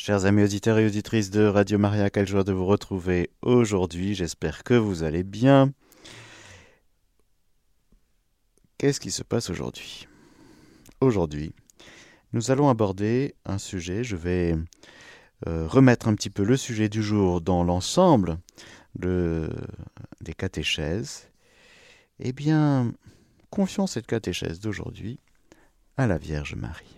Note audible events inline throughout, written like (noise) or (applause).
Chers amis auditeurs et auditrices de Radio Maria, quelle joie de vous retrouver aujourd'hui. J'espère que vous allez bien. Qu'est-ce qui se passe aujourd'hui? Aujourd'hui, nous allons aborder un sujet. Je vais euh, remettre un petit peu le sujet du jour dans l'ensemble de, des catéchèses. Eh bien, confions cette catéchèse d'aujourd'hui à la Vierge Marie.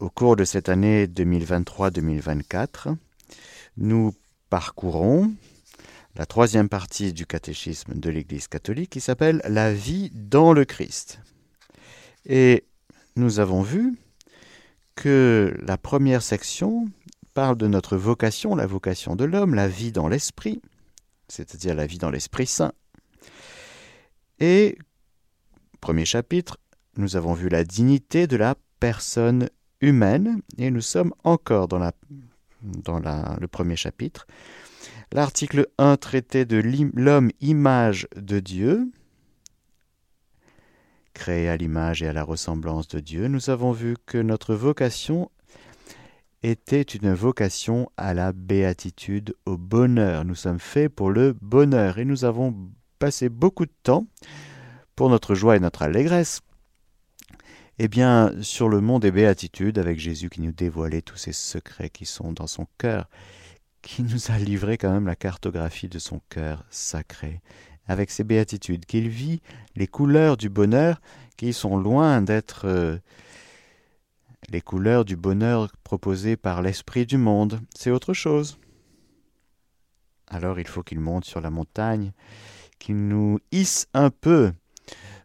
au cours de cette année 2023-2024, nous parcourons la troisième partie du catéchisme de l'Église catholique qui s'appelle La vie dans le Christ. Et nous avons vu que la première section parle de notre vocation, la vocation de l'homme, la vie dans l'esprit, c'est-à-dire la vie dans l'Esprit Saint. Et, premier chapitre, nous avons vu la dignité de la personne humaine, et nous sommes encore dans, la, dans le premier chapitre. L'article 1 traitait de l'homme image de Dieu, créé à l'image et à la ressemblance de Dieu. Nous avons vu que notre vocation était une vocation à la béatitude, au bonheur. Nous sommes faits pour le bonheur et nous avons passé beaucoup de temps pour notre joie et notre allégresse eh bien, sur le mont des béatitudes, avec Jésus qui nous dévoilait tous ces secrets qui sont dans son cœur, qui nous a livré quand même la cartographie de son cœur sacré, avec ces béatitudes, qu'il vit les couleurs du bonheur qui sont loin d'être euh, les couleurs du bonheur proposées par l'esprit du monde, c'est autre chose. Alors il faut qu'il monte sur la montagne, qu'il nous hisse un peu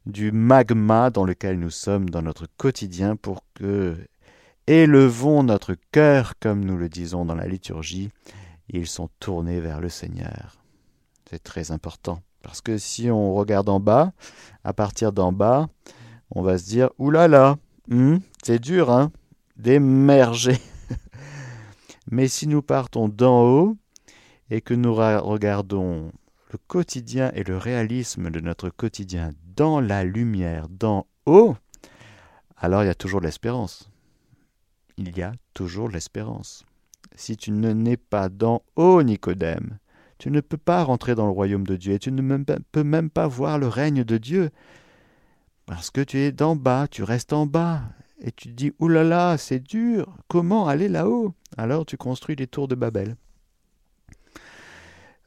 du magma dans lequel nous sommes dans notre quotidien pour que élevons notre cœur, comme nous le disons dans la liturgie, ils sont tournés vers le Seigneur. C'est très important, parce que si on regarde en bas, à partir d'en bas, on va se dire, oulala, là hmm, c'est dur, hein, d'émerger. (laughs) Mais si nous partons d'en haut et que nous regardons le quotidien et le réalisme de notre quotidien dans la lumière, d'en haut, alors il y a toujours l'espérance. Il y a toujours l'espérance. Si tu ne nais pas d'en haut, Nicodème, tu ne peux pas rentrer dans le royaume de Dieu et tu ne peux même pas voir le règne de Dieu. Parce que tu es d'en bas, tu restes en bas. Et tu te dis, oulala, c'est dur, comment aller là-haut? Alors tu construis les tours de Babel.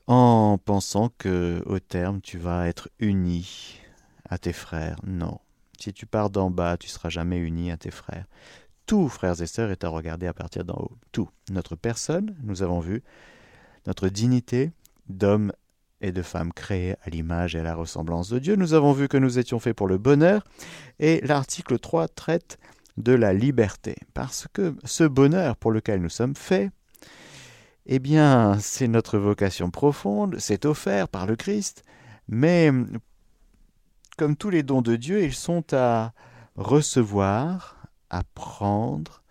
En pensant que, au terme, tu vas être uni à tes frères. Non. Si tu pars d'en bas, tu seras jamais uni à tes frères. Tout, frères et sœurs, est à regarder à partir d'en haut. Tout. Notre personne, nous avons vu, notre dignité d'homme et de femme créés à l'image et à la ressemblance de Dieu. Nous avons vu que nous étions faits pour le bonheur. Et l'article 3 traite de la liberté. Parce que ce bonheur pour lequel nous sommes faits, eh bien, c'est notre vocation profonde, c'est offert par le Christ, mais comme tous les dons de Dieu, ils sont à recevoir, à prendre,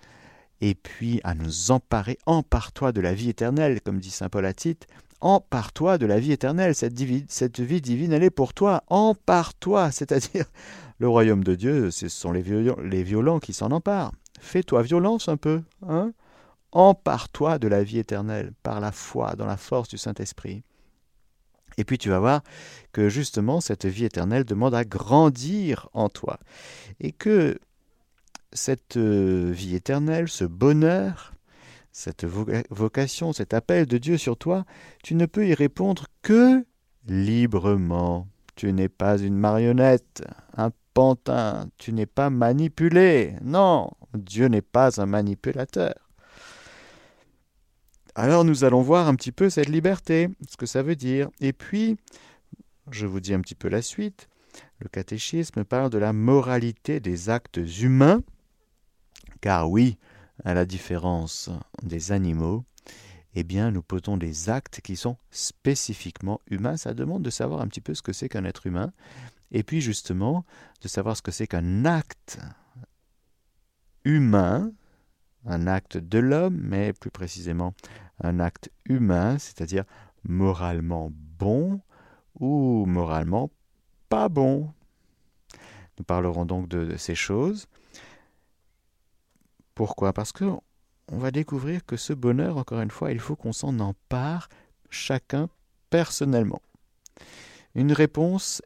et puis à nous emparer. Empare-toi de la vie éternelle, comme dit saint Paul à Tite. Empare-toi de la vie éternelle. Cette, cette, vie divine, elle est pour toi. Empare-toi, (laughs) c'est-à-dire le royaume de Dieu, ce sont les violents, les violents qui s'en emparent. Fais-toi violence un peu. Hein Empare-toi de la vie éternelle par la foi, dans la force du Saint-Esprit. Et puis tu vas voir que justement cette vie éternelle demande à grandir en toi. Et que cette euh, vie éternelle, ce bonheur, cette vocation, cet appel de Dieu sur toi, tu ne peux y répondre que librement. Tu n'es pas une marionnette, un pantin, tu n'es pas manipulé. Non, Dieu n'est pas un manipulateur. Alors nous allons voir un petit peu cette liberté, ce que ça veut dire. Et puis, je vous dis un petit peu la suite. Le catéchisme parle de la moralité des actes humains, car oui, à la différence des animaux, eh bien, nous posons des actes qui sont spécifiquement humains. Ça demande de savoir un petit peu ce que c'est qu'un être humain, et puis justement de savoir ce que c'est qu'un acte humain, un acte de l'homme, mais plus précisément un acte humain, c'est-à-dire moralement bon ou moralement pas bon. Nous parlerons donc de, ces choses. Pourquoi? Parce que on va découvrir que ce bonheur, encore une fois, il faut qu'on s'en empare chacun personnellement. Une réponse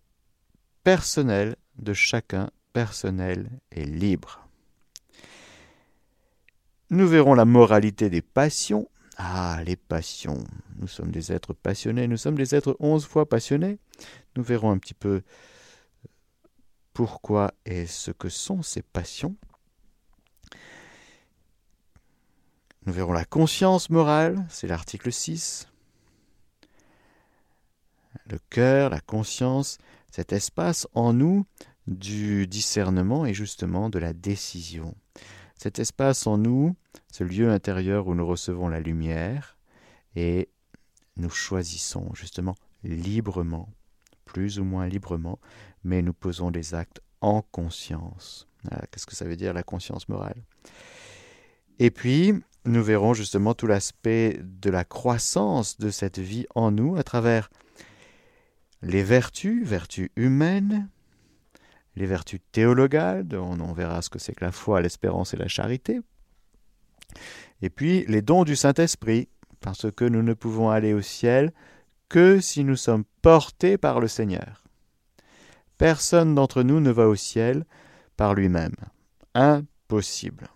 personnelle de chacun personnelle et libre. Nous verrons la moralité des passions. Ah, les passions. Nous sommes des êtres passionnés, nous sommes des êtres onze fois passionnés. Nous verrons un petit peu pourquoi et ce que sont ces passions. Nous verrons la conscience morale, c'est l'article 6. Le cœur, la conscience, cet espace en nous du discernement et justement de la décision. Cet espace en nous, ce lieu intérieur où nous recevons la lumière et nous choisissons justement librement, plus ou moins librement, mais nous posons des actes en conscience. Qu'est-ce que ça veut dire la conscience morale? Et puis, nous verrons justement tout l'aspect de la croissance de cette vie en nous à travers les vertus, vertus humaines, les vertus théologales, on, on verra ce que c'est que la foi, l'espérance et la charité, et puis les dons du Saint-Esprit, parce que nous ne pouvons aller au ciel que si nous sommes portés par le Seigneur. Personne d'entre nous ne va au ciel par lui-même. Impossible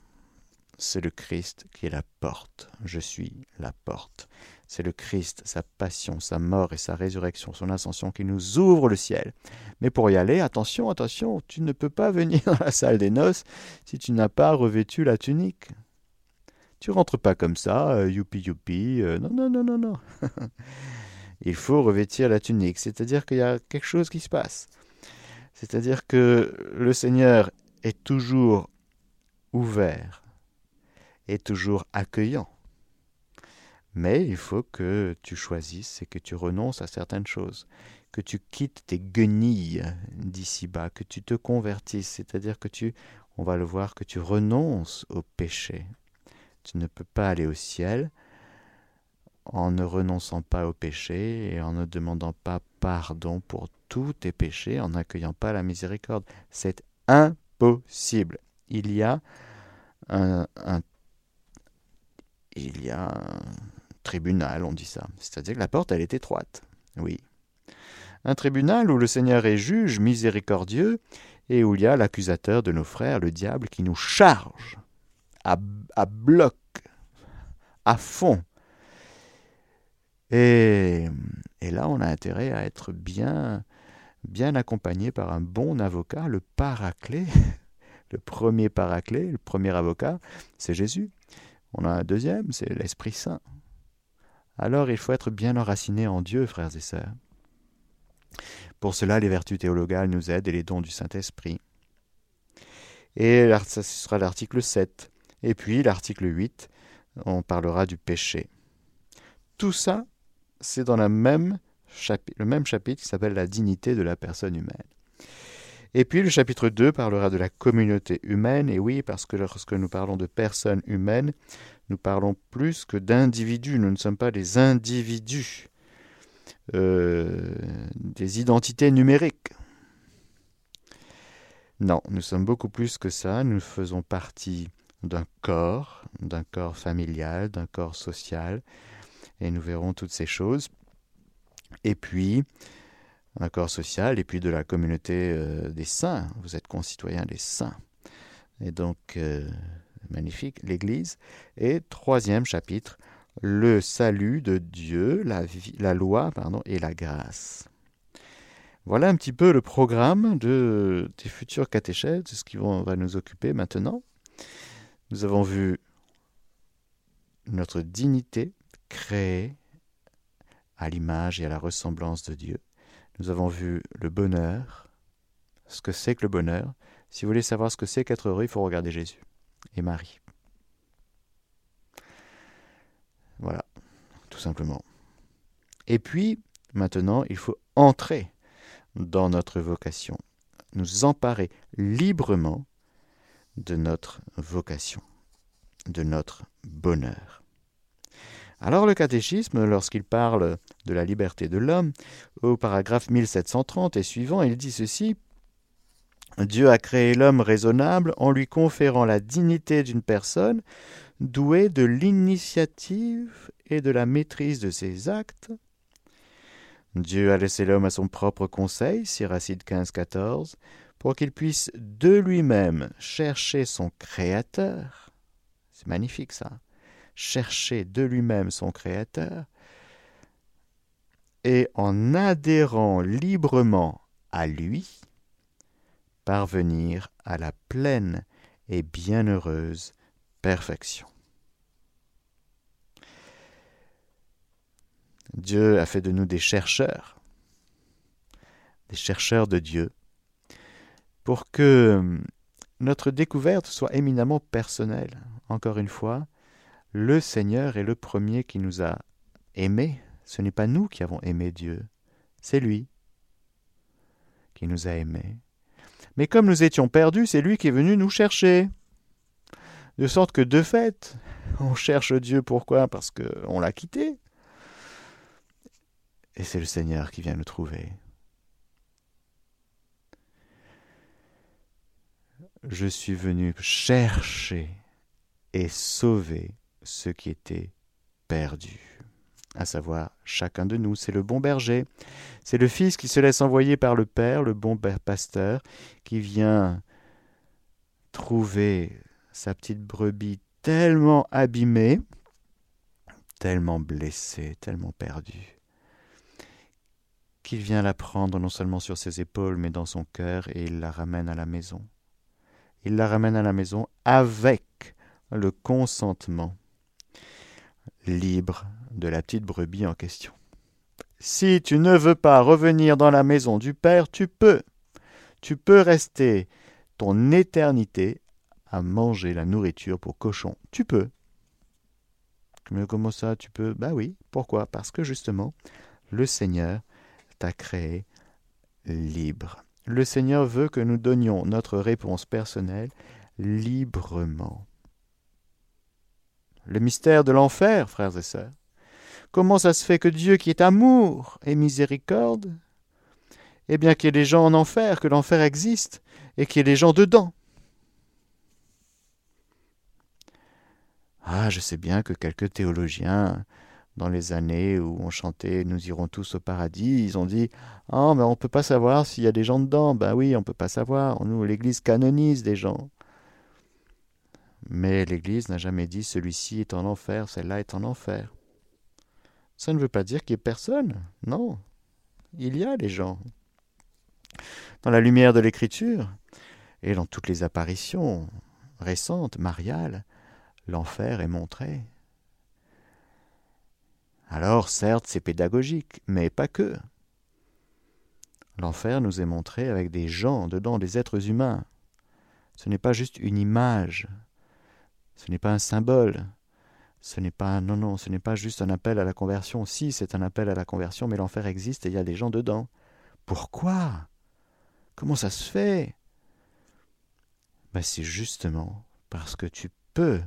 c'est le Christ qui est la porte. Je suis la porte. C'est le Christ, sa passion, sa mort et sa résurrection, son ascension qui nous ouvre le ciel. Mais pour y aller, attention, attention, tu ne peux pas venir (laughs) dans la salle des noces si tu n'as pas revêtu la tunique. Tu rentres pas comme ça, euh, youpi youpi, euh, non, non, non, non, non. (laughs) Il faut revêtir la tunique, c'est-à-dire qu'il y a quelque chose qui se passe. C'est-à-dire que le Seigneur est toujours ouvert est toujours accueillant. Mais il faut que tu choisisses et que tu renonces à certaines choses, que tu quittes tes guenilles d'ici-bas, que tu te convertisses, c'est-à-dire que tu, on va le voir, que tu renonces au péché. Tu ne peux pas aller au ciel en ne renonçant pas au péché et en ne demandant pas pardon pour tous tes péchés, en n'accueillant pas la miséricorde. C'est impossible. Il y a un, il y a tribunal, on dit ça. C'est-à-dire que la porte, elle est étroite. Oui. Un tribunal où le Seigneur est juge miséricordieux et où il y a l'accusateur de nos frères, le diable, qui nous charge à, à bloc, à fond. Et, et, là, on a intérêt à être bien, bien accompagné par un bon avocat, le paraclet. (laughs) Le premier paraclet, le premier avocat, c'est Jésus. On a un deuxième, c'est l'Esprit Saint. Alors il faut être bien enraciné en Dieu, frères et sœurs. Pour cela, les vertus théologales nous aident et les dons du Saint-Esprit. Et ce sera l'article 7. Et puis l'article 8, on parlera du péché. Tout ça, c'est dans le même chapitre qui s'appelle la dignité de la personne humaine. Et puis le chapitre 2 parlera de la communauté humaine, et oui, parce que lorsque nous parlons de personnes humaines, nous parlons plus que d'individus, nous ne sommes pas des individus, euh, des identités numériques. Non, nous sommes beaucoup plus que ça, nous faisons partie d'un corps, d'un corps familial, d'un corps social, et nous verrons toutes ces choses. Et puis, un corps social et puis de la communauté euh, des saints. Vous êtes concitoyens des saints. Et donc, euh, magnifique, l'Église. Et troisième chapitre, le salut de Dieu, la, loi pardon, et la grâce. Voilà un petit peu le programme de, des futurs catéchètes, ce qui va nous occuper maintenant. Nous avons vu notre dignité créée à l'image et à la ressemblance de Dieu. Nous avons vu le bonheur, ce que c'est que le bonheur. Si vous voulez savoir ce que c'est qu'être heureux, il faut regarder Jésus et Marie. Voilà, tout simplement. Et puis, maintenant, il faut entrer dans notre vocation, nous emparer librement de notre vocation, de notre bonheur. Alors le catéchisme, lorsqu'il parle de la liberté de l'homme, au paragraphe 1730 et suivant, il dit ceci Dieu a créé l'homme raisonnable en lui conférant la dignité d'une personne douée de l'initiative et de la maîtrise de ses actes. Dieu a laissé l'homme à son propre conseil, Siracide 15-14, pour qu'il puisse de lui-même chercher son Créateur. C'est magnifique ça. Chercher de lui-même son Créateur. Et en adhérant librement à lui, parvenir à la pleine et bienheureuse perfection. Dieu a fait de nous des chercheurs, des chercheurs de Dieu, pour que notre découverte soit éminemment personnelle. Encore une fois, le Seigneur est le premier qui nous a aimés. Ce n'est pas nous qui avons aimé Dieu, c'est lui qui nous a aimés. Mais comme nous étions perdus, c'est lui qui est venu nous chercher. De sorte que de fait, (laughs) on cherche Dieu pourquoi? Parce qu'on l'a quitté. Et c'est le Seigneur qui vient nous trouver. Je suis venu chercher et sauver ceux qui étaient perdus à savoir chacun de nous. C'est le bon berger, c'est le Fils qui se laisse envoyer par le Père, le bon pasteur, qui vient trouver sa petite brebis tellement abîmée, tellement blessée, tellement perdue, qu'il vient la prendre non seulement sur ses épaules, mais dans son cœur, et il la ramène à la maison. Il la ramène à la maison avec le consentement libre de la petite brebis en question. Si tu ne veux pas revenir dans la maison du Père, tu peux. Tu peux rester ton éternité à manger la nourriture pour cochon. Tu peux. Mais comment ça, tu peux? Bah oui. Pourquoi? Parce que justement, le Seigneur t'a créé libre. Le Seigneur veut que nous donnions notre réponse personnelle librement. Le mystère de l'enfer, frères et sœurs. Comment ça se fait que Dieu, qui est amour et miséricorde, eh bien qu'il y ait des gens en enfer, que l'enfer existe, et qu'il y ait des gens dedans? Ah, je sais bien que quelques théologiens, dans les années où on chantait Nous irons tous au paradis, ils ont dit Ah, mais on ne peut pas savoir s'il y a des gens dedans. Ben oui, on ne peut pas savoir. Nous, l'Église canonise des gens. Mais l'Église n'a jamais dit celui-ci est en enfer, celle-là est en enfer. Ça ne veut pas dire qu'il n'y ait personne. Non. Il y a des gens. Dans la lumière de l'Écriture et dans toutes les apparitions récentes, mariales, l'enfer est montré. Alors, certes, c'est pédagogique, mais pas que. L'enfer nous est montré avec des gens dedans, des êtres humains. Ce n'est pas juste une image, ce n'est pas un symbole. Ce n'est pas non non, ce n'est pas juste un appel à la conversion. Si, c'est un appel à la conversion, mais l'enfer existe et il y a des gens dedans. Pourquoi? Comment ça se fait? Ben, C'est justement parce que tu peux,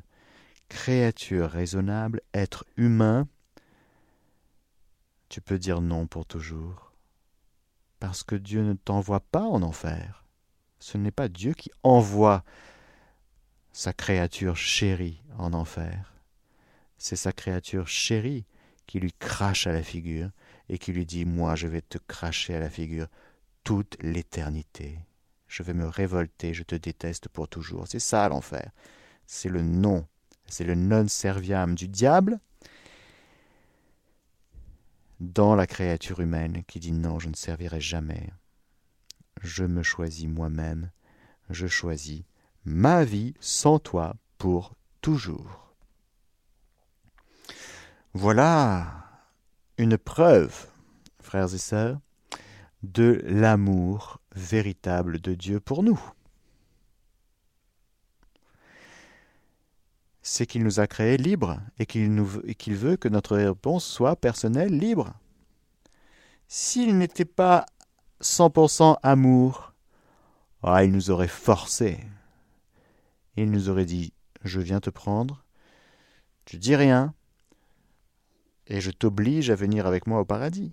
créature raisonnable, être humain, tu peux dire non pour toujours. Parce que Dieu ne t'envoie pas en enfer. Ce n'est pas Dieu qui envoie sa créature chérie en enfer. C'est sa créature chérie qui lui crache à la figure et qui lui dit Moi, je vais te cracher à la figure toute l'éternité. Je vais me révolter, je te déteste pour toujours. C'est ça l'enfer. C'est le non, c'est le non serviam du diable dans la créature humaine qui dit non, je ne servirai jamais. Je me choisis moi-même, je choisis ma vie sans toi pour toujours. Voilà une preuve, frères et sœurs, de l'amour véritable de Dieu pour nous. c'est qu'il nous a créés libres et qu'il veut que notre réponse soit personnelle, libre. S'il n'était pas 100% amour, ah, il nous aurait forcé. Il nous aurait dit Je viens te prendre, tu dis rien, et je t'oblige à venir avec moi au paradis.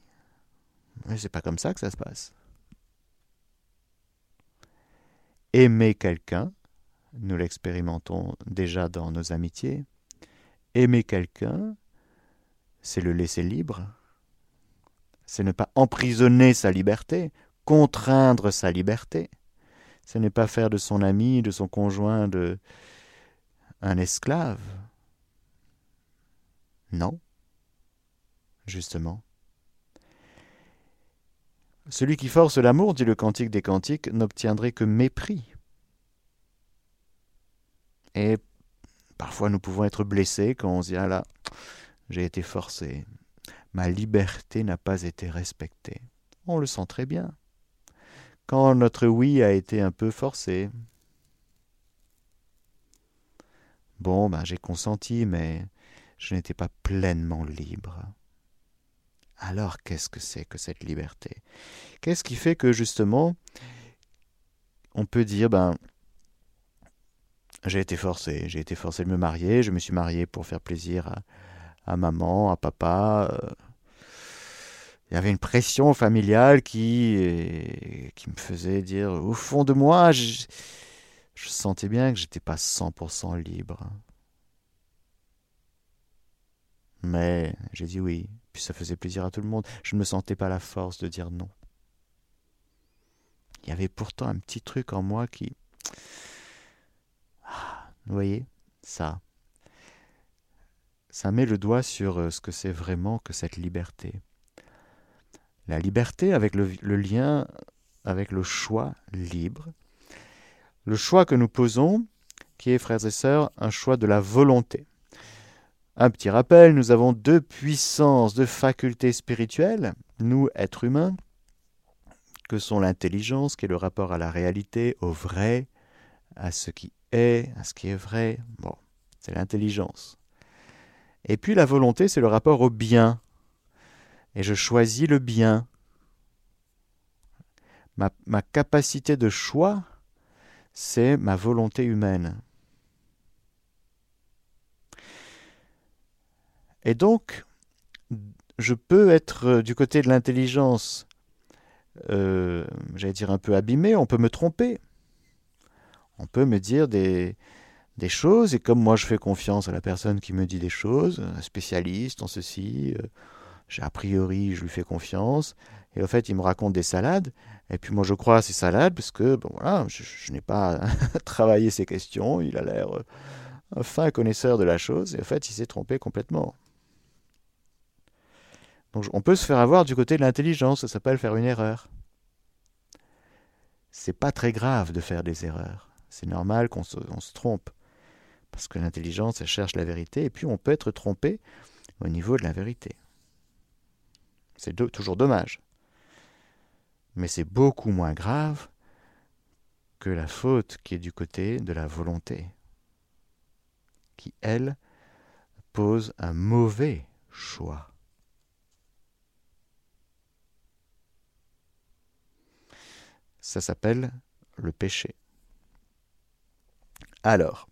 Mais c'est pas comme ça que ça se passe. Aimer quelqu'un, nous l'expérimentons déjà dans nos amitiés, aimer quelqu'un, c'est le laisser libre, c'est ne pas emprisonner sa liberté, contraindre sa liberté, ce n'est pas faire de son ami, de son conjoint, de un esclave. Non, justement. Celui qui force l'amour, dit le Cantique des Cantiques, n'obtiendrait que mépris. Et parfois nous pouvons être blessés quand on se dit Ah là, j'ai été forcé, ma liberté n'a pas été respectée. On le sent très bien. Quand notre oui a été un peu forcé. Bon, ben j'ai consenti, mais je n'étais pas pleinement libre. Alors qu'est-ce que c'est que cette liberté? Qu'est-ce qui fait que justement on peut dire ben j'ai été forcé, j'ai été forcé de me marier, je me suis marié pour faire plaisir à, maman, à papa. Euh. il y avait une pression familiale qui, qui me faisait dire, au fond de moi, je, je sentais bien que j'étais pas 100% libre. Mais j'ai dit oui, puis ça faisait plaisir à tout le monde. Je ne me sentais pas la force de dire non. Il y avait pourtant un petit truc en moi qui, vous voyez, ça. Ça met le doigt sur euh, ce que c'est vraiment que cette liberté. La liberté avec le, lien avec le choix libre. Le choix que nous posons, qui est, frères et sœurs, un choix de la volonté. Un petit rappel, nous avons deux puissances, deux facultés spirituelles, nous, êtres humains, que sont l'intelligence, qui est le rapport à la réalité, au vrai, à ce qui à ce qui est vrai. Bon, c'est l'intelligence. Et puis la volonté, c'est le rapport au bien. Et je choisis le bien. Ma, ma capacité de choix, c'est ma volonté humaine. Et donc, je peux être du côté de l'intelligence, euh, j'allais dire un peu abîmé, on peut me tromper. On peut me dire des, choses, et comme moi je fais confiance à la personne qui me dit des choses, un spécialiste en ceci, euh, a priori je lui fais confiance, et en fait il me raconte des salades, et puis moi je crois à ces salades parce que voilà, je, n'ai pas (laughs) travaillé ces questions, il a l'air euh, un fin connaisseur de la chose, et en fait il s'est trompé complètement. Donc on peut se faire avoir du côté de l'intelligence, ça s'appelle faire une erreur. C'est pas très grave de faire des erreurs. C'est normal qu'on se, trompe. Parce que l'intelligence, elle cherche la vérité, et puis on peut être trompé au niveau de la vérité. C'est toujours dommage. Mais c'est beaucoup moins grave que la faute qui est du côté de la volonté, qui, elle, pose un mauvais choix. Ça s'appelle le péché. Alors,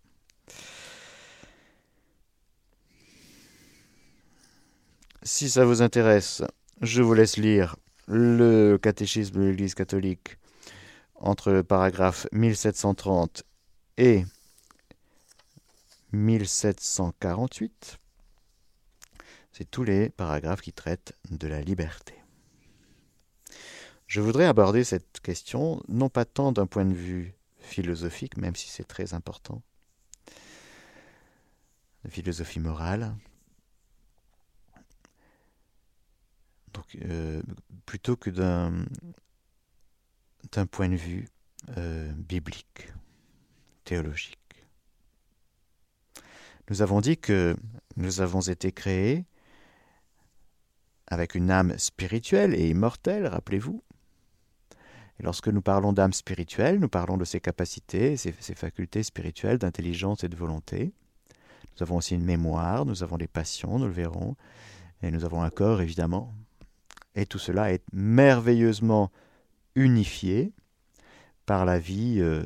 si ça vous intéresse, je vous laisse lire le catéchisme de l'Église catholique entre le paragraphe 1730 et 1748. C'est tous les paragraphes qui traitent de la liberté. Je voudrais aborder cette question non pas tant d'un point de vue philosophique, même si c'est très important, de philosophie morale. Euh, plutôt que d'un d'un point de vue euh, biblique, théologique. Nous avons dit que nous avons été créés avec une âme spirituelle et immortelle, rappelez-vous, lorsque nous parlons d'âme spirituelle, nous parlons de ses capacités, ses, ses facultés spirituelles d'intelligence et de volonté. Nous avons aussi une mémoire, nous avons des passions, nous le verrons, et nous avons un corps, évidemment. Et tout cela est merveilleusement unifié par la vie, euh,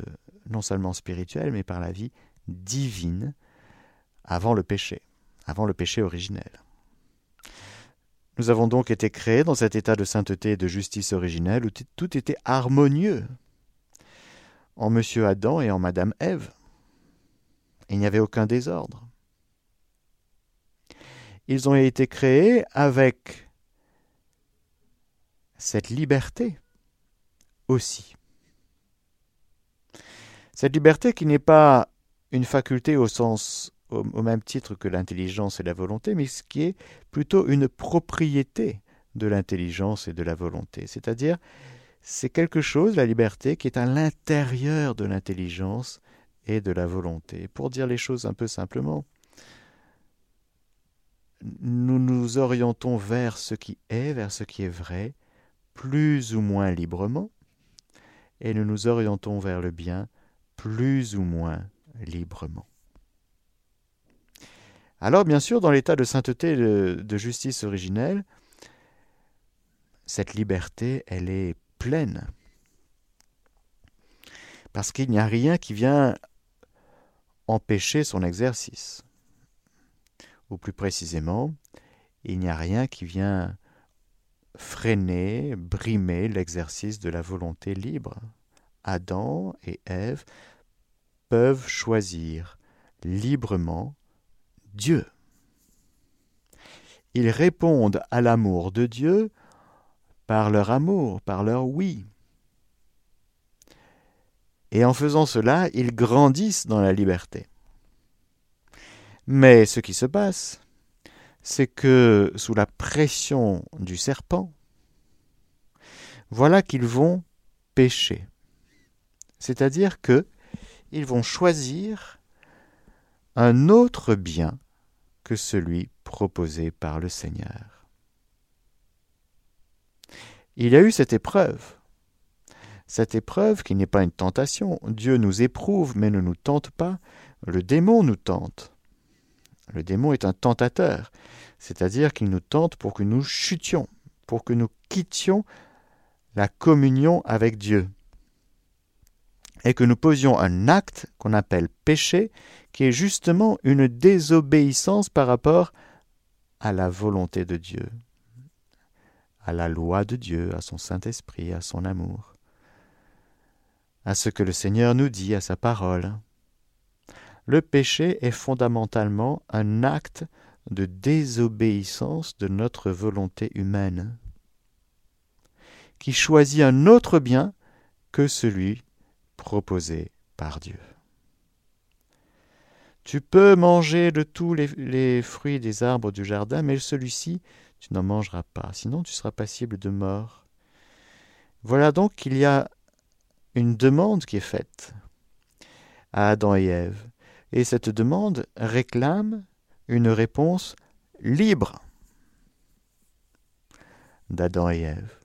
non seulement spirituelle, mais par la vie divine avant le péché, avant le péché originel. Nous avons donc été créés dans cet état de sainteté et de justice originelle où tout était harmonieux en Monsieur Adam et en Madame Ève. Il n'y avait aucun désordre. Ils ont été créés avec cette liberté aussi. Cette liberté qui n'est pas une faculté au sens au, même titre que l'intelligence et la volonté, mais ce qui est plutôt une propriété de l'intelligence et de la volonté. C'est-à-dire, c'est quelque chose, la liberté, qui est à l'intérieur de l'intelligence et de la volonté. Pour dire les choses un peu simplement, nous nous orientons vers ce qui est, vers ce qui est vrai, plus ou moins librement, et nous nous orientons vers le bien plus ou moins librement. Alors bien sûr, dans l'état de sainteté et de, justice originelle, cette liberté, elle est pleine. Parce qu'il n'y a rien qui vient empêcher son exercice. Ou plus précisément, il n'y a rien qui vient freiner, brimer l'exercice de la volonté libre. Adam et Ève peuvent choisir librement Dieu. Ils répondent à l'amour de Dieu par leur amour, par leur oui. Et en faisant cela, ils grandissent dans la liberté. Mais ce qui se passe, c'est que sous la pression du serpent, voilà qu'ils vont pécher. C'est-à-dire que ils vont choisir un autre bien que celui proposé par le Seigneur. Il y a eu cette épreuve. Cette épreuve qui n'est pas une tentation. Dieu nous éprouve mais ne nous tente pas. Le démon nous tente. Le démon est un tentateur, c'est-à-dire qu'il nous tente pour que nous chutions, pour que nous quittions la communion avec Dieu et que nous posions un acte qu'on appelle péché, qui est justement une désobéissance par rapport à la volonté de Dieu, à la loi de Dieu, à son Saint-Esprit, à son amour, à ce que le Seigneur nous dit, à sa parole. Le péché est fondamentalement un acte de désobéissance de notre volonté humaine, qui choisit un autre bien que celui proposé par Dieu. Tu peux manger de tous les, fruits des arbres du jardin, mais celui-ci, tu n'en mangeras pas, sinon tu seras passible de mort. Voilà donc qu'il y a une demande qui est faite à Adam et Ève, et cette demande réclame une réponse libre d'Adam et Ève.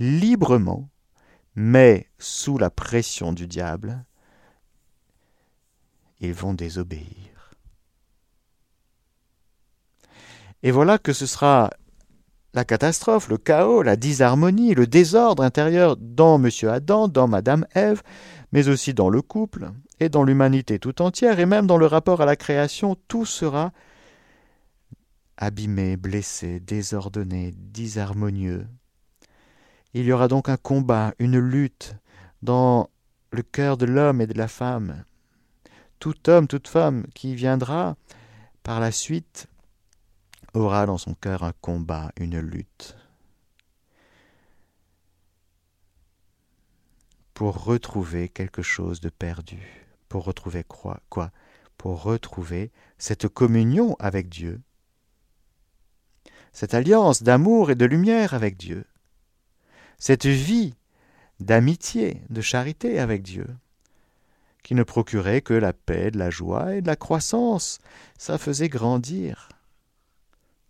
Librement, mais sous la pression du diable, ils vont désobéir. Et voilà que ce sera la catastrophe, le chaos, la disharmonie, le désordre intérieur dans M. Adam, dans Madame Ève, mais aussi dans le couple et dans l'humanité tout entière, et même dans le rapport à la création, tout sera abîmé, blessé, désordonné, disharmonieux. Il y aura donc un combat, une lutte dans le cœur de l'homme et de la femme. Tout homme, toute femme qui viendra par la suite aura dans son cœur un combat, une lutte. pour retrouver quelque chose de perdu, pour retrouver quoi, quoi? Pour retrouver cette communion avec Dieu, cette alliance d'amour et de lumière avec Dieu cette vie d'amitié, de charité avec Dieu, qui ne procurait que la paix, de la joie et de la croissance. Ça faisait grandir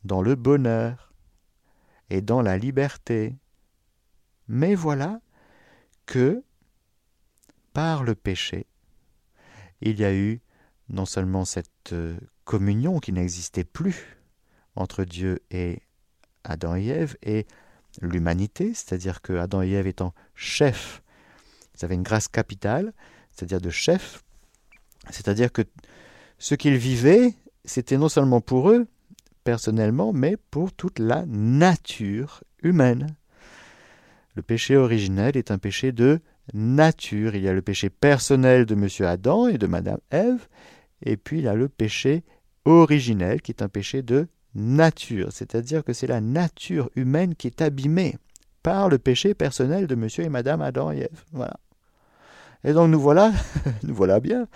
dans le bonheur et dans la liberté. Mais voilà que, par le péché, il y a eu non seulement cette euh, communion qui n'existait plus entre Dieu et Adam et Ève et l'humanité, c'est-à-dire que Adam et Ève étant chefs, ils avaient une grâce capitale, c'est-à-dire de chef, c'est-à-dire que ce qu'ils vivaient, c'était non seulement pour eux, personnellement, mais pour toute la nature humaine. Le péché originel est un péché de nature. Il y a le péché personnel de M. Adam et de Mme Ève, et puis il y a le péché originel qui est un péché de nature, c'est-à-dire que c'est la nature humaine qui est abîmée par le péché personnel de monsieur et madame Adam et Ève. Voilà. Et donc nous voilà, (laughs) nous voilà bien,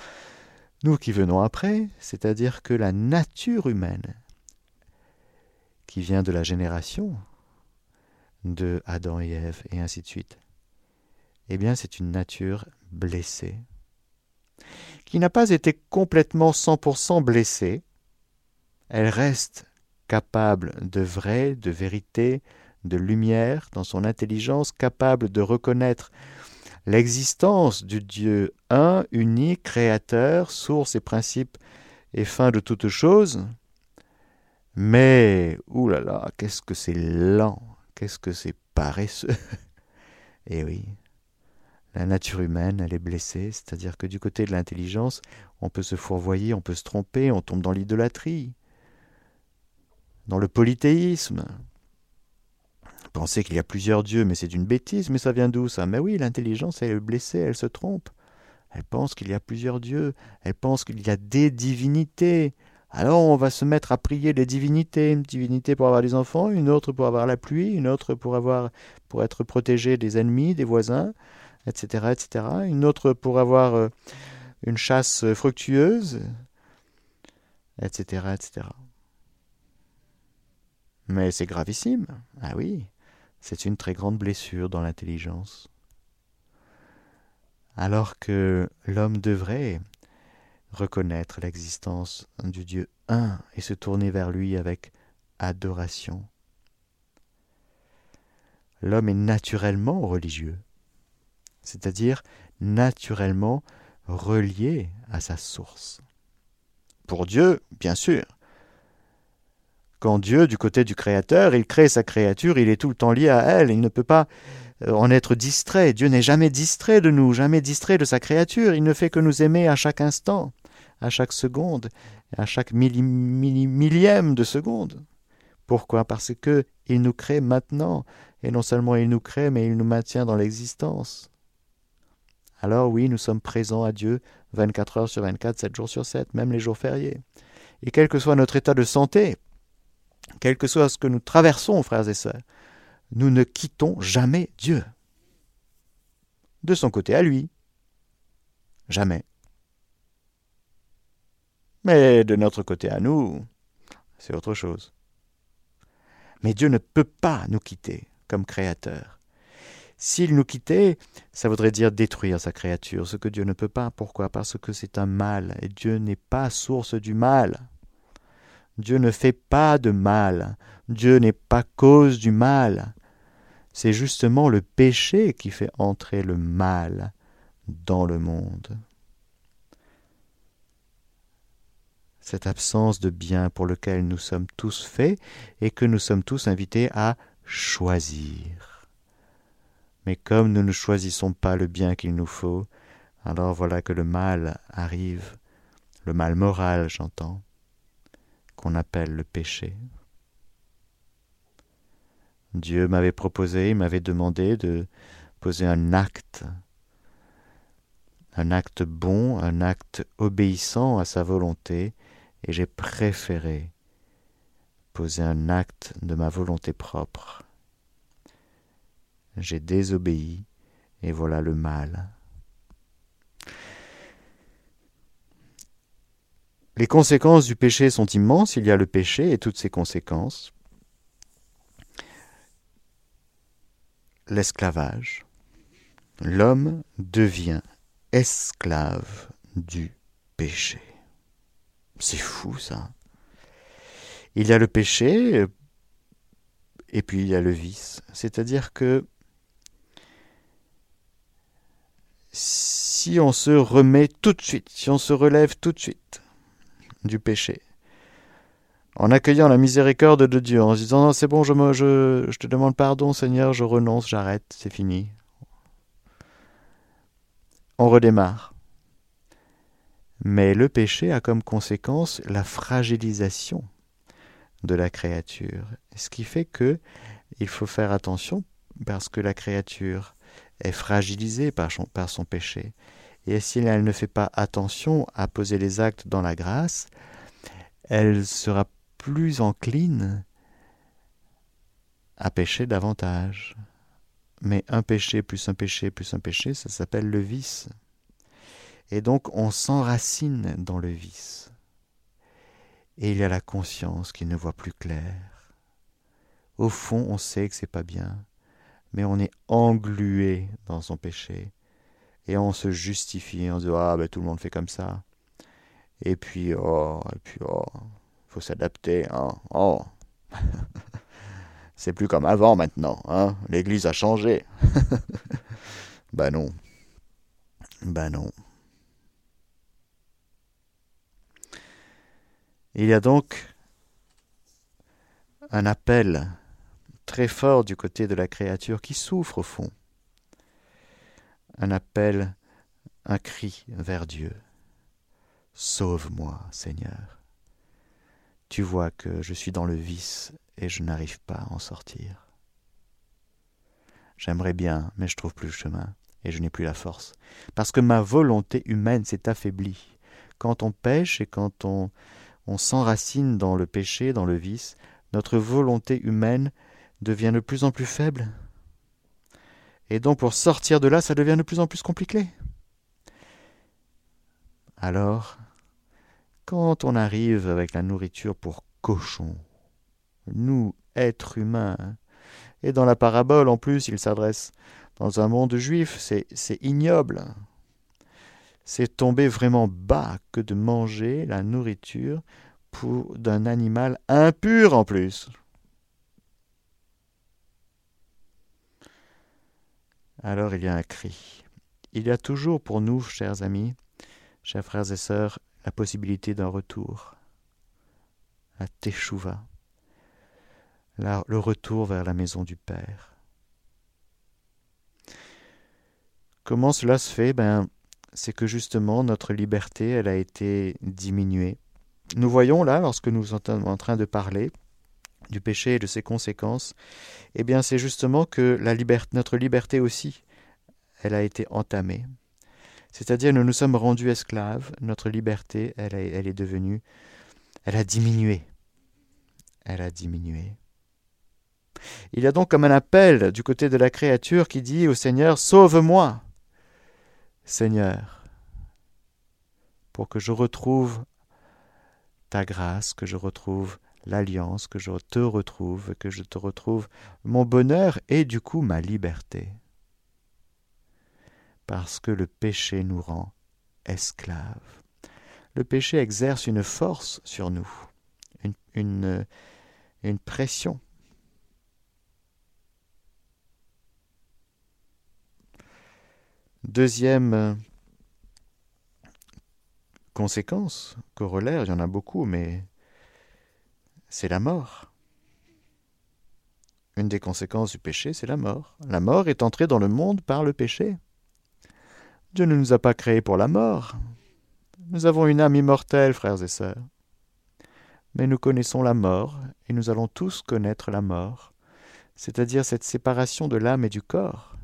nous qui venons après, c'est-à-dire que la nature humaine, qui vient de la génération de Adam et Ève, et ainsi de suite, eh bien c'est une nature blessée, qui n'a pas été complètement 100% blessée, elle reste capable de vrai, de vérité, de lumière dans son intelligence, capable de reconnaître l'existence du Dieu un, unique, créateur, source et principe et fin de toute chose. Mais, oulala, qu'est-ce que c'est lent, qu'est-ce que c'est paresseux. (laughs) Eh oui, la nature humaine, elle est blessée, c'est-à-dire que du côté de l'intelligence, on peut se fourvoyer, on peut se tromper, on tombe dans l'idolâtrie dans le polythéisme. Penser qu'il y a plusieurs dieux, mais c'est une bêtise, mais ça vient d'où ça? Mais oui, l'intelligence, elle est blessée, elle se trompe. Elle pense qu'il y a plusieurs dieux, elle pense qu'il y a des divinités. Alors on va se mettre à prier les divinités, une divinité pour avoir des enfants, une autre pour avoir la pluie, une autre pour avoir pour être protégé des ennemis, des voisins, etc., etc. Une autre pour avoir euh, une chasse fructueuse, etc., etc. Mais c'est gravissime. Ah oui, c'est une très grande blessure dans l'intelligence. Alors que l'homme devrait reconnaître l'existence du Dieu un et se tourner vers lui avec adoration. L'homme est naturellement religieux, c'est-à-dire naturellement relié à sa source. Pour Dieu, bien sûr, quand Dieu, du côté du Créateur, il crée sa créature, il est tout le temps lié à elle, il ne peut pas euh, en être distrait. Dieu n'est jamais distrait de nous, jamais distrait de sa créature, il ne fait que nous aimer à chaque instant, à chaque seconde, à chaque millième de seconde. Pourquoi? Parce que il nous crée maintenant, et non seulement il nous crée, mais il nous maintient dans l'existence. Alors oui, nous sommes présents à Dieu 24 heures sur 24, 7 jours sur 7, même les jours fériés. Et quel que soit notre état de santé, quel que soit ce que nous traversons, frères et sœurs, nous ne quittons jamais Dieu. De son côté à lui. Jamais. Mais de notre côté à nous, c'est autre chose. Mais Dieu ne peut pas nous quitter comme créateur. S'il nous quittait, ça voudrait dire détruire sa créature, ce que Dieu ne peut pas. Pourquoi? Parce que c'est un mal, et Dieu n'est pas source du mal. Dieu ne fait pas de mal, Dieu n'est pas cause du mal. C'est justement le péché qui fait entrer le mal dans le monde. Cette absence de bien pour lequel nous sommes tous faits et que nous sommes tous invités à choisir. Mais comme nous ne choisissons pas le bien qu'il nous faut, alors voilà que le mal arrive, le mal moral j'entends qu'on appelle le péché. Dieu m'avait proposé, il m'avait demandé de poser un acte, un acte bon, un acte obéissant à sa volonté, et j'ai préféré poser un acte de ma volonté propre. J'ai désobéi, et voilà le mal. Les conséquences du péché sont immenses. Il y a le péché et toutes ses conséquences. L'esclavage. L'homme devient esclave du péché. C'est fou ça. Il y a le péché et puis il y a le vice. C'est-à-dire que si on se remet tout de suite, si on se relève tout de suite du péché, en accueillant la miséricorde de Dieu, en se disant non, c'est bon, je, me, je, je te demande pardon, Seigneur, je renonce, j'arrête, c'est fini. On redémarre. Mais le péché a comme conséquence la fragilisation de la créature, ce qui fait que il faut faire attention parce que la créature est fragilisée par son, par son péché. Et si elle ne fait pas attention à poser les actes dans la grâce, elle sera plus encline à pécher davantage. Mais un péché plus un péché plus un péché, ça s'appelle le vice. Et donc on s'enracine dans le vice. Et il y a la conscience qui ne voit plus clair. Au fond, on sait que c'est pas bien, mais on est englué dans son péché. Et on se justifie, on se dit Ah, ben tout le monde fait comme ça. Et puis, oh, et puis, oh, faut s'adapter, hein. Oh. (laughs) c'est plus comme avant maintenant, hein. L'église a changé. (laughs) ben non. Ben non. Il y a donc un appel très fort du côté de la créature qui souffre au fond. Un appel, un cri vers Dieu. Sauve-moi, Seigneur. Tu vois que je suis dans le vice et je n'arrive pas à en sortir. J'aimerais bien, mais je trouve plus le chemin et je n'ai plus la force. Parce que ma volonté humaine s'est affaiblie. Quand on pêche et quand on, on s'enracine dans le péché, dans le vice, notre volonté humaine devient de plus en plus faible. Et donc pour sortir de là, ça devient de plus en plus compliqué. Alors, quand on arrive avec la nourriture pour cochon, nous, êtres humains, et dans la parabole en plus, il s'adresse dans un monde juif, c'est ignoble. C'est tomber vraiment bas que de manger la nourriture d'un animal impur en plus. Alors il y a un cri. Il y a toujours pour nous, chers amis, chers frères et sœurs, la possibilité d'un retour, la teshuva, le retour vers la maison du Père. Comment cela se fait? Ben, C'est que justement notre liberté, elle a été diminuée. Nous voyons là, lorsque nous sommes en train de parler du péché et de ses conséquences, eh bien c'est justement que la liberté, notre liberté aussi, elle a été entamée. C'est-à-dire nous nous sommes rendus esclaves, notre liberté, elle, elle est devenue, elle a diminué. Elle a diminué. Il y a donc comme un appel du côté de la créature qui dit au Seigneur, Sauve-moi, Seigneur, pour que je retrouve ta grâce, que je retrouve l'alliance, que je te retrouve, que je te retrouve mon bonheur et du coup ma liberté parce que le péché nous rend esclaves. Le péché exerce une force sur nous, une, pression. Deuxième conséquence, corollaire, il y en a beaucoup, mais c'est la mort. Une des conséquences du péché, c'est la mort. La mort est entrée dans le monde par le péché. Dieu ne nous a pas créés pour la mort. Nous avons une âme immortelle, frères et sœurs. Mais nous connaissons la mort, et nous allons tous connaître la mort, c'est-à-dire cette séparation de l'âme et du corps.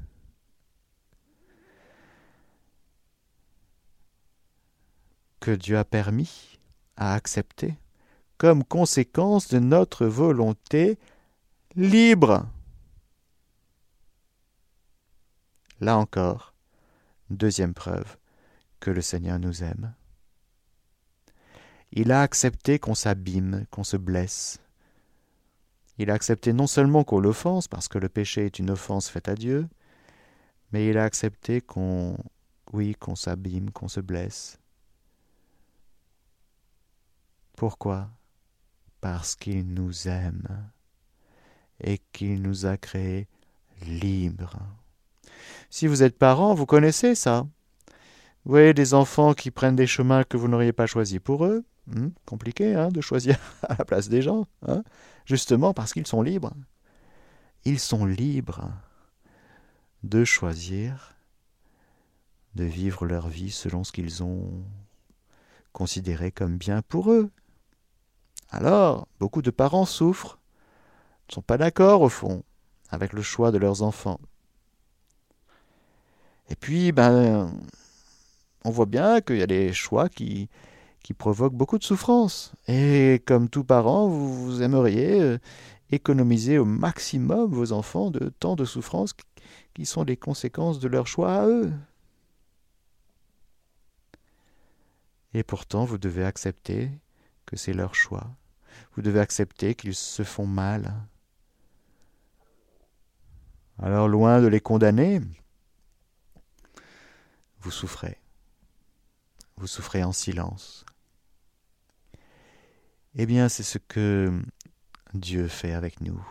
que Dieu a permis, à accepter, comme conséquence de notre volonté libre. Là encore, Deuxième preuve que le Seigneur nous aime. Il a accepté qu'on s'abîme, qu'on se blesse. Il a accepté non seulement qu'on l'offense, parce que le péché est une offense faite à Dieu, mais il a accepté qu'on, oui, qu'on s'abîme, qu'on se blesse. Pourquoi? Parce qu'il nous aime et qu'il nous a créés libres. Si vous êtes parent, vous connaissez ça. Vous voyez des enfants qui prennent des chemins que vous n'auriez pas choisis pour eux. Hmm, compliqué hein, de choisir (laughs) à la place des gens. Hein, justement parce qu'ils sont libres. Ils sont libres de choisir, de vivre leur vie selon ce qu'ils ont considéré comme bien pour eux. Alors, beaucoup de parents souffrent, ne sont pas d'accord au fond avec le choix de leurs enfants. Et puis, ben, on voit bien qu'il y a des choix qui, provoquent beaucoup de souffrance. Et comme tout parent, vous, aimeriez euh, économiser au maximum vos enfants de tant de souffrances qui sont les conséquences de leur choix à eux. Et pourtant, vous devez accepter que c'est leur choix. Vous devez accepter qu'ils se font mal. Alors, loin de les condamner, vous souffrez. Vous souffrez en silence. Eh bien, c'est ce que Dieu fait avec nous.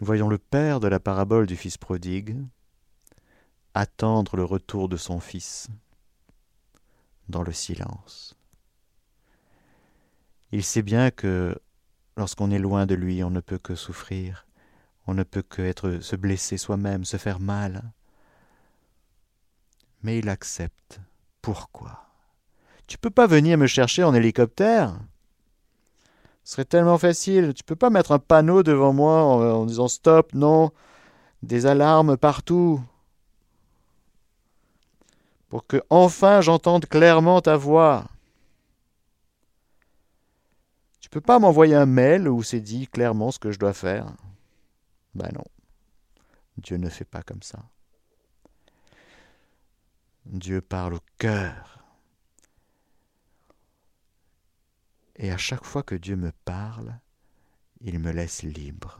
Nous voyons le Père de la parabole du Fils prodigue attendre le retour de son Fils dans le silence. Il sait bien que lorsqu'on est loin de lui, on ne peut que souffrir, on ne peut que se blesser soi-même, se faire mal. Mais il accepte. Pourquoi? Tu peux pas venir me chercher en hélicoptère? Ce serait tellement facile. Tu peux pas mettre un panneau devant moi en disant stop, non, des alarmes partout pour que enfin j'entende clairement ta voix. Peux pas m'envoyer un mail où c'est dit clairement ce que je dois faire. Ben non. Dieu ne fait pas comme ça. Dieu parle au cœur. Et à chaque fois que Dieu me parle, il me laisse libre.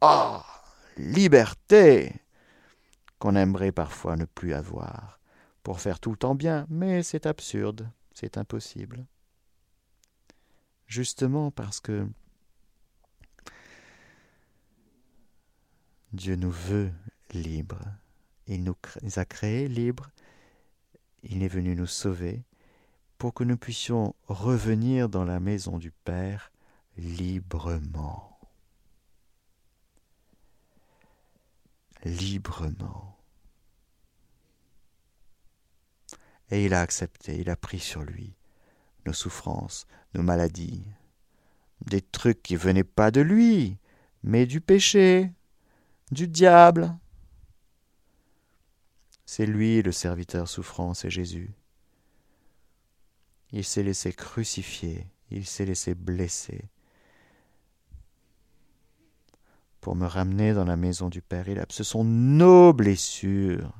Ah, liberté qu'on aimerait parfois ne plus avoir, pour faire tout le temps bien, mais c'est absurde, c'est impossible. Justement parce que Dieu nous veut libres. Il nous a créés libres. Il est venu nous sauver pour que nous puissions revenir dans la maison du Père librement. librement. Et il a accepté, il a pris sur lui nos souffrances, nos maladies, des trucs qui venaient pas de lui, mais du péché, du diable. C'est lui le serviteur souffrant, c'est Jésus. Il s'est laissé crucifier, il s'est laissé blesser, pour me ramener dans la maison du Père. Ce sont nos blessures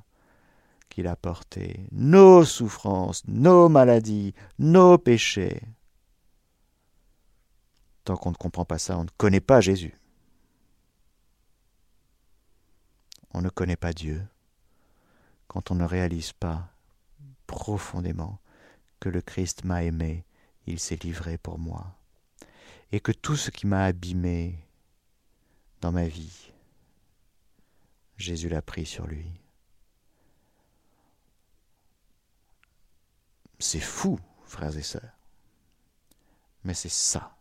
qu'il a portées, nos souffrances, nos maladies, nos péchés. Tant qu'on ne comprend pas ça, on ne connaît pas Jésus. On ne connaît pas Dieu quand on ne réalise pas profondément que le Christ m'a aimé, il s'est livré pour moi, et que tout ce qui m'a abîmé, dans ma vie. Jésus l'a pris sur lui. C'est fou, frères et sœurs. Mais c'est ça,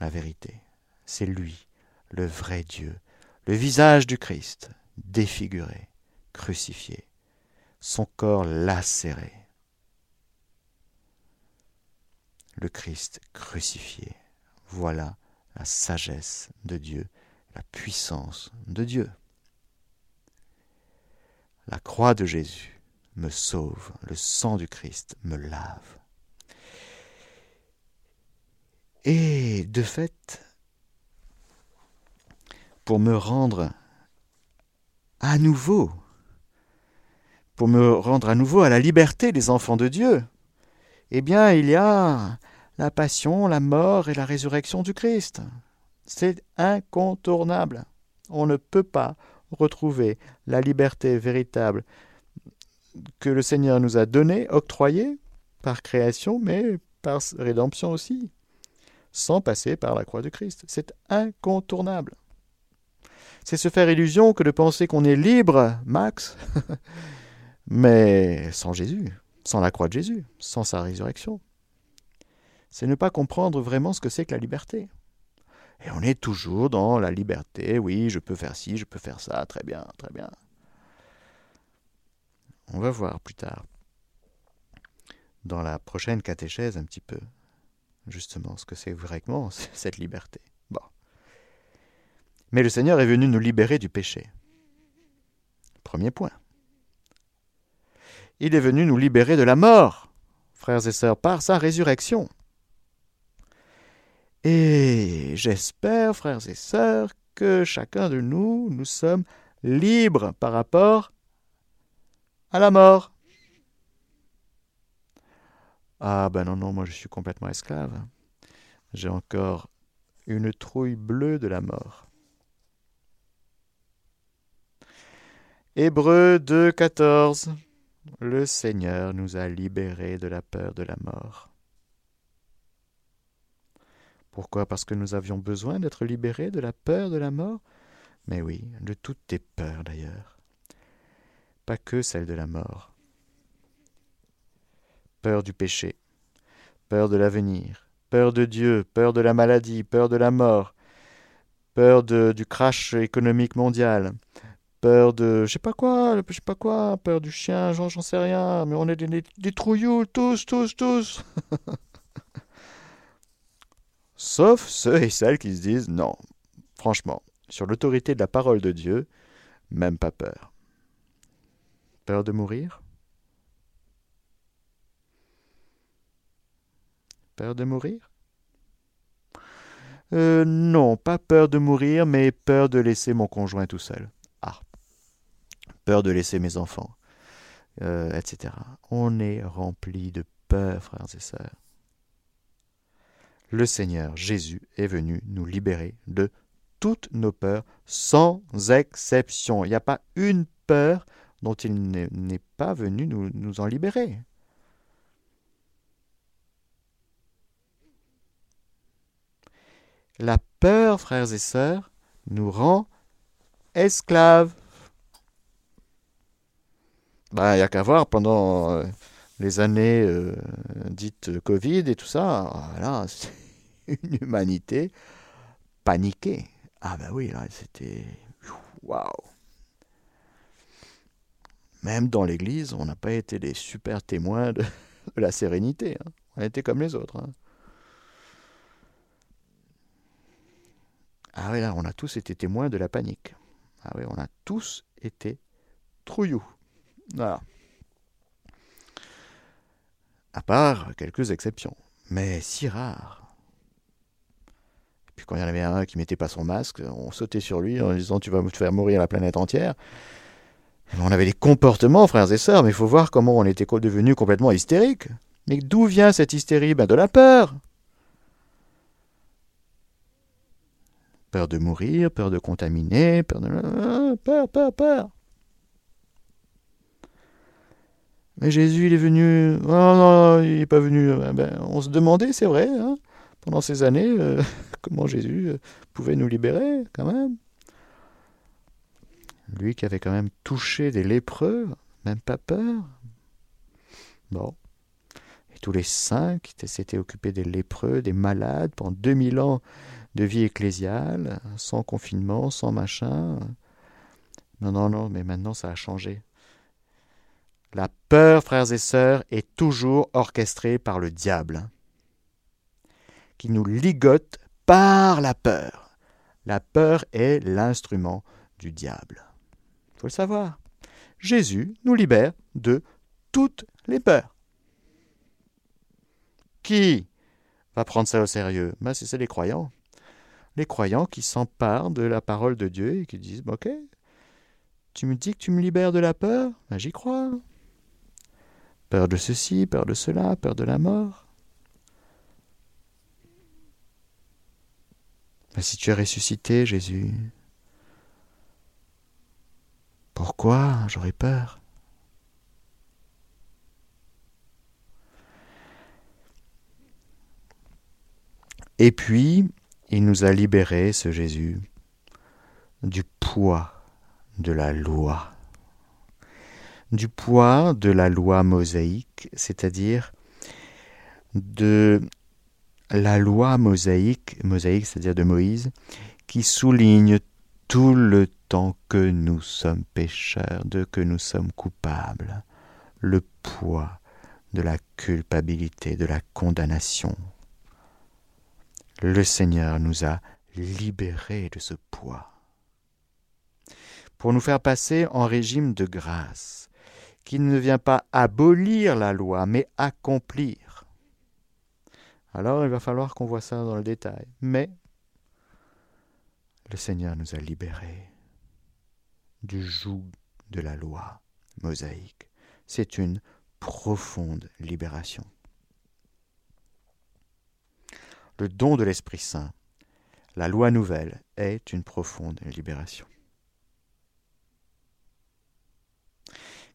la vérité. C'est lui, le vrai Dieu, le visage du Christ, défiguré, crucifié, son corps lacéré. Le Christ crucifié. Voilà la sagesse de Dieu, la puissance de Dieu. La croix de Jésus me sauve, le sang du Christ me lave. Et de fait, pour me rendre à nouveau, pour me rendre à nouveau à la liberté des enfants de Dieu, eh bien, il y a la passion, la mort et la résurrection du Christ. C'est incontournable. On ne peut pas retrouver la liberté véritable que le Seigneur nous a donnée, octroyée par création, mais par rédemption aussi, sans passer par la croix du Christ. C'est incontournable. C'est se faire illusion que de penser qu'on est libre, Max. (laughs) Mais sans Jésus, sans la croix de Jésus, sans sa résurrection. C'est ne pas comprendre vraiment ce que c'est que la liberté. Et on est toujours dans la liberté, oui, je peux faire ci, je peux faire ça, très bien, très bien. On va voir plus tard, dans la prochaine catéchèse un petit peu, justement, ce que c'est vraiment (laughs) cette liberté. Bon. Mais le Seigneur est venu nous libérer du péché. Premier point. Il est venu nous libérer de la mort, frères et sœurs, par sa résurrection. Et j'espère, frères et sœurs, que chacun de nous, nous sommes libres par rapport à la mort. Ah ben non, non, moi je suis complètement esclave. J'ai encore une trouille bleue de la mort. Hébreu 2, 14. Le Seigneur nous a libérés de la peur de la mort. Pourquoi? Parce que nous avions besoin d'être libérés de la peur de la mort? Mais oui, de toutes tes peurs d'ailleurs. Pas que celle de la mort. Peur du péché, peur de l'avenir, peur de Dieu, peur de la maladie, peur de la mort, peur de, du crash économique mondial, peur de je sais pas quoi, sais pas quoi, peur du chien, j'en sais rien, mais on est des, des tous, tous, tous. (laughs) Sauf ceux et celles qui se disent non, franchement, sur l'autorité de la parole de Dieu, même pas peur. Peur de mourir? Peur de mourir? Euh, Non, pas peur de mourir, mais peur de laisser mon conjoint tout seul. Ah, peur de laisser mes enfants, euh, etc. On est rempli de peur, frères et sœurs le Seigneur Jésus est venu nous libérer de toutes nos peurs, sans exception. Il n'y a pas une peur dont il n'est pas venu nous, en libérer. La peur, frères et sœurs, nous rend esclaves. Ben, il n'y a qu'à voir pendant euh, les années euh, dites Covid et tout ça, c'est une humanité paniquée. Ah ben oui, là, c'était... Waouh Même dans l'Église, on n'a pas été des super témoins de, (laughs) la sérénité. Hein. On a été comme les autres. Hein. Ah oui, là, on a tous été témoins de la panique. Ah oui, on a tous été trouillous. Voilà à part quelques exceptions, mais si rares. Et puis quand il y en avait un qui mettait pas son masque, on sautait sur lui en disant tu vas me faire mourir la planète entière. On avait des comportements, frères et sœurs, mais il faut voir comment on était devenus complètement hystériques. Mais d'où vient cette hystérie? Ben De la peur. Peur de mourir, peur de contaminer, peur de... Peur, peur, peur. Mais Jésus, il est venu. Oh, non, non, il n'est pas venu. Euh, ben, on se demandait, c'est vrai, hein, pendant ces années, euh, (laughs) comment Jésus euh, pouvait nous libérer, quand même. Lui qui avait quand même touché des lépreux, même pas peur. Bon. Et tous les qui s'étaient occupés des lépreux, des malades, pendant 2000 ans de vie ecclésiale, sans confinement, sans machin. Non, non, non, mais maintenant ça a changé. La peur, frères et sœurs, est toujours orchestrée par le diable, qui nous ligote par la peur. La peur est l'instrument du diable. Il faut le savoir. Jésus nous libère de toutes les peurs. Qui va prendre ça au sérieux? Ben, C'est les croyants. Les croyants qui s'emparent de la parole de Dieu et qui disent Ok, tu me dis que tu me libères de la peur? Ben, J'y crois. Peur de ceci, peur de cela, peur de la mort. Mais si tu es ressuscité, Jésus, pourquoi? J'aurais peur Et puis, il nous a libérés, ce Jésus, du poids de la loi. Du poids de la loi mosaïque, c'est-à-dire de la loi mosaïque, mosaïque c'est-à-dire de Moïse, qui souligne tout le temps que nous sommes pécheurs, de que nous sommes coupables, le poids de la culpabilité, de la condamnation. Le Seigneur nous a libérés de ce poids pour nous faire passer en régime de grâce, qui ne vient pas abolir la loi, mais accomplir. Alors il va falloir qu'on voit ça dans le détail. Mais le Seigneur nous a libérés du joug de la loi mosaïque. C'est une profonde libération. Le don de l'Esprit Saint, la loi nouvelle, est une profonde libération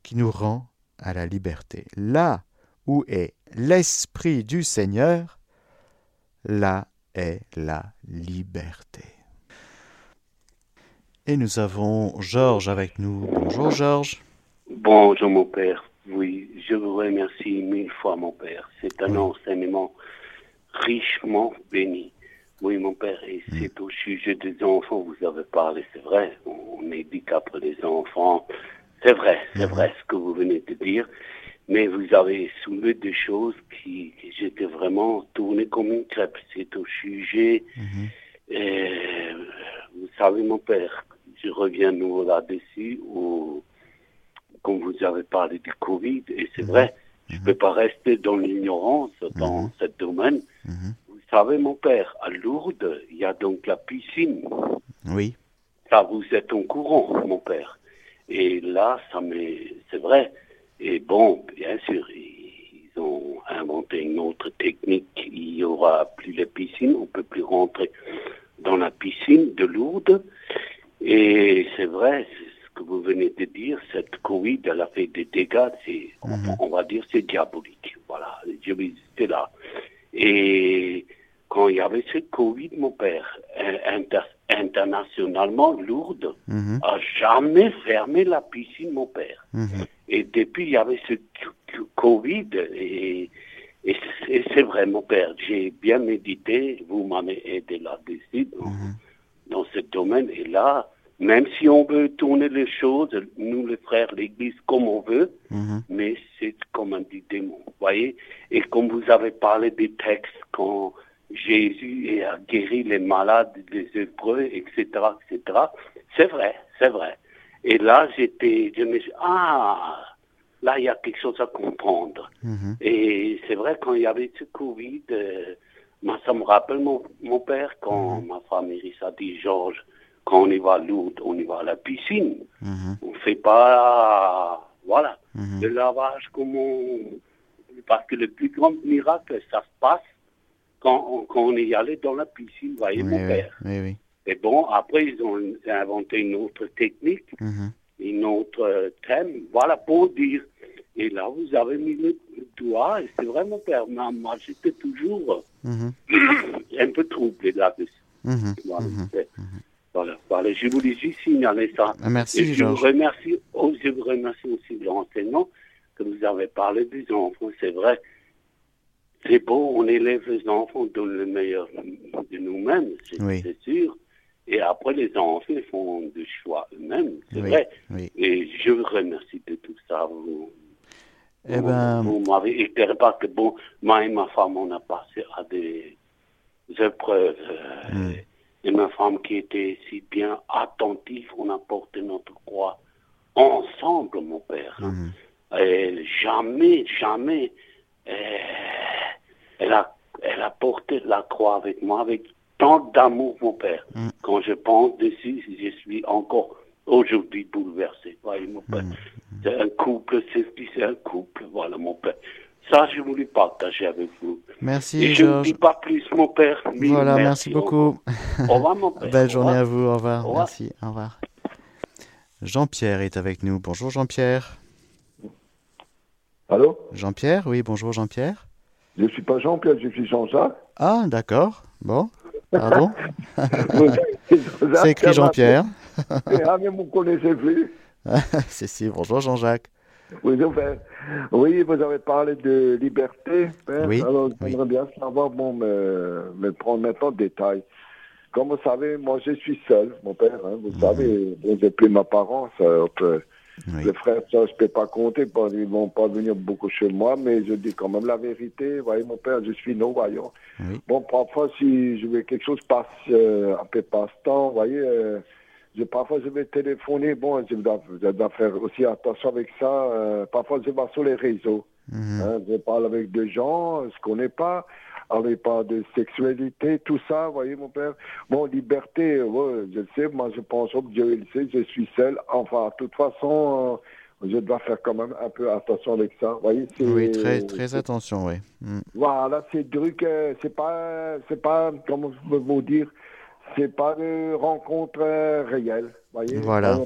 qui nous rend à la liberté. Là où est l'Esprit du Seigneur, là est la liberté. Et nous avons Georges avec nous. Bonjour Georges. Bonjour mon père. Oui, je vous remercie mille fois mon père. C'est un enseignement richement béni. Oui mon père, et mm. c'est au sujet des enfants, vous avez parlé, c'est vrai, on après les enfants. C'est vrai, c'est mm-hmm. vrai ce que vous venez de dire mais vous avez soulevé des choses qui, j'étais vraiment tourné comme une crêpe. C'est au sujet, mhm. et, vous savez mon père, je reviens nouveau là-dessus, où, comme vous avez parlé du Covid, et c'est mhm. vrai, je ne mhm. peux pas rester dans l'ignorance dans ce domaine. Vous savez mon père, à Lourdes, il y a donc la piscine. Oui. Ça, vous êtes au courant, mon père. Et là, ça m'est, c'est vrai, et bon, bien sûr, ils ont inventé une autre technique. Il n'y aura plus les piscines, on ne peut plus rentrer dans la piscine de Lourdes. Et c'est vrai, ce que vous venez de dire, cette Covid, elle a fait des dégâts, c'est, mhm. on, va dire, c'est diabolique. Voilà, je vais là. Et quand il y avait cette Covid, mon père, internationalement, Lourdes, mhm. a jamais fermé la piscine, mon père. Mhm. Et depuis, il y avait ce Covid, et, et c'est vrai, mon père, j'ai bien médité, vous m'avez aidé là-dessus. Dans, ce domaine, et là, même si on veut tourner les choses, nous les frères, l'Église, comme on veut, mhm. mais c'est comme un dit démon, voyez Et comme vous avez parlé des textes, quand Jésus a guéri les malades, les Hébreux, etc., etc., c'est vrai, c'est vrai. Et là, j'étais, je me suis ah, là, il y a quelque chose à comprendre. Mhm. Et c'est vrai, quand il y avait ce Covid, euh, ça me rappelle mon, mon père, quand mhm. ma femme Iris a dit, Georges, quand on y va à Lourdes, on y va à la piscine. Mhm. On ne fait pas, voilà, le lavage comme on... Parce que le plus grand miracle, ça se passe quand on, quand on est allé dans la piscine, voyez, mon père. Oui, oui. Et bon, après, ils ont inventé une autre technique, mhm. une autre euh, thème, voilà, pour dire. Et là, vous avez mis le doigt, et c'est vraiment père. Moi, j'étais toujours mhm. un peu troublé là-dessus. Mhm. Voilà. voilà. je voulais juste signaler ça. Ah, merci, et je vous remercie, oh, je vous remercie aussi de l'enseignement que vous avez parlé des enfants. C'est vrai, c'est beau, on élève les enfants, dans le meilleur de nous-mêmes, c'est sûr. Et après, les enfants font des choix eux-mêmes, c'est vrai. Et je vous remercie de tout ça. Vous, eh ben... vous m'avez éclairé parce que, bon, moi et ma femme, on a passé à des épreuves. Euh, hmm. Et ma femme qui était si bien attentive, on a porté notre croix ensemble, mon père. Hmm. Et jamais, jamais, euh, elle, a, elle a porté la croix avec moi, avec tant d'amour, mon père. Mm. Quand je pense dessus, je suis encore aujourd'hui bouleversé. Voyez, mon père. Mm. C'est un couple, c'est un couple. Voilà, mon père. Ça, je voulais partager avec vous. Merci, Et je ne dis pas plus, mon père. Voilà, merci, beaucoup. Au revoir, mon père. (laughs) Belle journée à vous. Au revoir. Merci. Au revoir. Jean-Pierre est avec nous. Bonjour, Jean-Pierre. Allô? Jean-Pierre, oui, bonjour, Jean-Pierre. Je ne suis pas Jean-Pierre, je suis Jean-Jacques. Ah, d'accord. Bon. Pardon (laughs) (laughs) C'est écrit Jean-Pierre. Ah, mais vous ne connaissez plus. (laughs) c'est si, bonjour Jean-Jacques. Oui, oui, vous avez parlé de liberté. Oui, Alors, j'aimerais bien savoir, bon, me, me prendre maintenant de détails. Comme vous savez, moi, je suis seul, mon père. Hein, vous mmh. savez, j'ai plus ma parence. Euh, les frères, ça, je peux pas compter, ils vont pas venir beaucoup chez moi, mais je dis quand même la vérité. Vous voyez, mon père, je suis non-voyant. Bon, parfois, si je veux quelque chose passe euh, un peu passe-temps, vous voyez, euh, je, parfois je vais téléphoner, bon, je dois, faire aussi attention avec ça. Euh, parfois, je vais sur les réseaux. Mhm. Hein, je parle avec des gens, je ne connais pas. Alors, pas de sexualité, tout ça, vous voyez, mon père. Bon, liberté, ouais, je le sais, moi, je pense, que Dieu le sait, je suis seul. Enfin, de toute façon, euh, je dois faire quand même un peu attention avec ça, voyez. Oui, très, très attention, oui. Mm. Voilà, c'est truc, euh, c'est pas, c'est pas, comment je peux vous dire, c'est pas de rencontre euh, réelle, voyez. Voilà.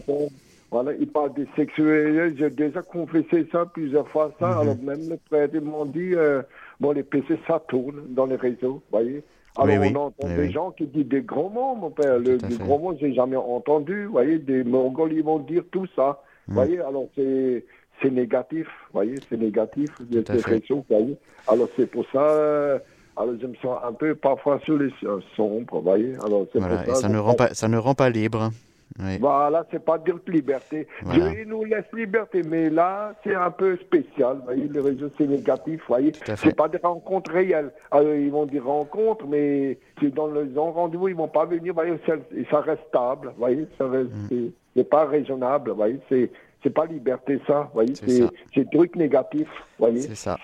Voilà, il parle des sexuels. J'ai déjà confessé ça plusieurs fois, ça. Mhm. Alors même le prêtre m'ont dit, euh, bon, les PC, ça tourne dans les réseaux, voyez. Alors on entend des gens qui disent des gros mots, mon père. Le, des gros mots, j'ai jamais entendu, voyez. Des Mongols, ils vont dire tout ça, mhm. voyez. Alors c'est c'est négatif, voyez, c'est négatif, ces voyez. Alors c'est pour ça. Euh, alors je me sens un peu parfois sur les sombres, voyez. Alors voilà, ça, et ça ne rend pas, ça ne rend pas libre. Voilà, c'est pas dire liberté. Dieu nous laisse liberté, mais là, c'est un peu spécial. Voyez, les réseaux, c'est négatif. Voyez, c'est pas des rencontres réelles. Alors, ils vont dire rencontres, mais c'est dans les rendez-vous, ils vont pas venir. Voyez, ça, reste stable. Voyez, ça reste, mm. c'est pas raisonnable. Voyez, c'est c'est pas liberté ça. Voyez, c'est truc négatif. Voyez. C'est ça.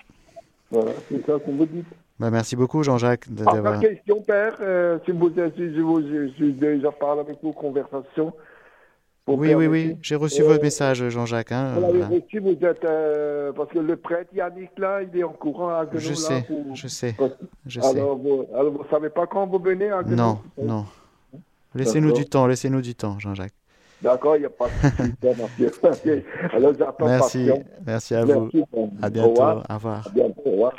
Voilà, c'est ça qu'on vous dit. Bah, merci beaucoup, Jean-Jacques. Encore question, Père, euh, si vous, si vous, si déjà parlé avec vous, conversation. Oui, oui, oui, j'ai reçu votre euh, message, Jean-Jacques. Hein, vous l'avez reçu, vous êtes. Euh, parce que le prêtre Yannick, là, il est en courant à Guenot. Je sais, je sais. Je alors, sais. Vous, alors, vous ne savez pas quand vous venez à Guenot Non, non. Laissez-nous du temps, laissez-nous du temps, Jean-Jacques. D'accord, il n'y a pas de souci. (laughs) alors, j'attends Merci, merci à vous. À bientôt. Au revoir. Au revoir. À bientôt. Au revoir.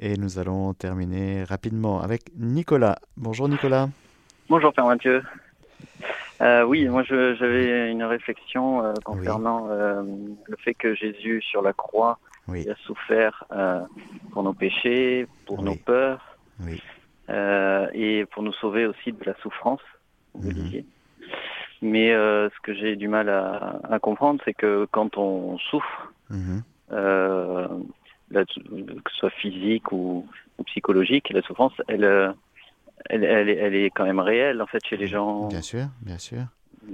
Et nous allons terminer rapidement avec Nicolas. Bonjour Nicolas. Bonjour Père Mathieu. Euh, oui, moi j'avais une réflexion euh, concernant euh, le fait que Jésus sur la croix a souffert pour nos péchés, pour nos peurs et pour nous sauver aussi de la souffrance, vous mhm. disiez. Mais ce que j'ai du mal à, comprendre, c'est que quand on souffre, que ce soit physique ou, psychologique, la souffrance, elle, euh, elle, elle, est quand même réelle en fait chez les gens. Bien sûr, bien sûr.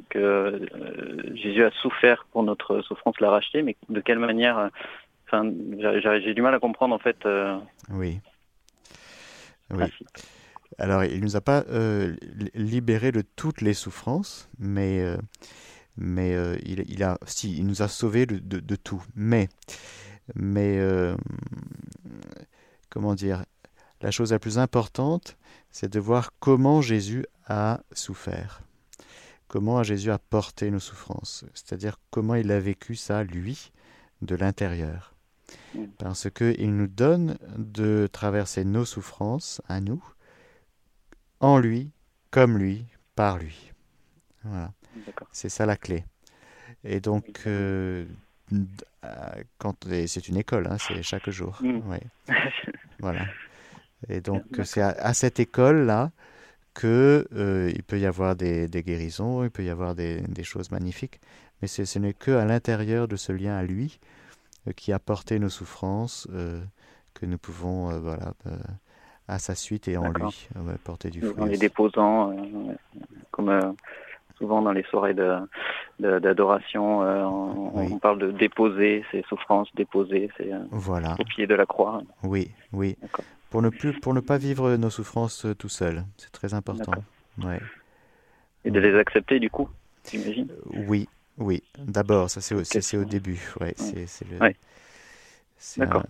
Que euh, Jésus a souffert pour notre souffrance, l'a racheté, mais de quelle manière Enfin, j'ai du mal à comprendre en fait. Euh, oui. Oui. Alors, il nous a pas libérés de toutes les souffrances, mais mais il, il, a, si, il nous a sauvés de, de, de tout. Mais mais euh, comment dire, la chose la plus importante, c'est de voir comment Jésus a souffert, comment Jésus a porté nos souffrances, c'est-à-dire comment il a vécu ça, lui, de l'intérieur. Parce qu'il nous donne de traverser nos souffrances à nous, en lui, comme lui, par lui. Voilà. C'est ça la clé. Et donc, euh, quand c'est une école, hein, c'est chaque jour. Mm. (laughs) voilà. Et donc c'est à, cette école là que euh, il peut y avoir des, guérisons, il peut y avoir des, choses magnifiques, mais ce n'est que à l'intérieur de ce lien à lui euh, qui a porté nos souffrances que nous pouvons voilà à sa suite et en lui porter du fruit. En les déposant comme souvent dans les soirées d'adoration, de, on, parle de déposer ses souffrances, déposer c'est euh, voilà. au pied de la croix. Oui, oui. Pour ne plus, pour ne pas vivre nos souffrances euh, tout seul, c'est très important. Ouais. Et de les accepter du coup, j'imagine. Euh, oui, oui. D'abord, ça c'est au, au début. Ouais, c'est le. C'est un,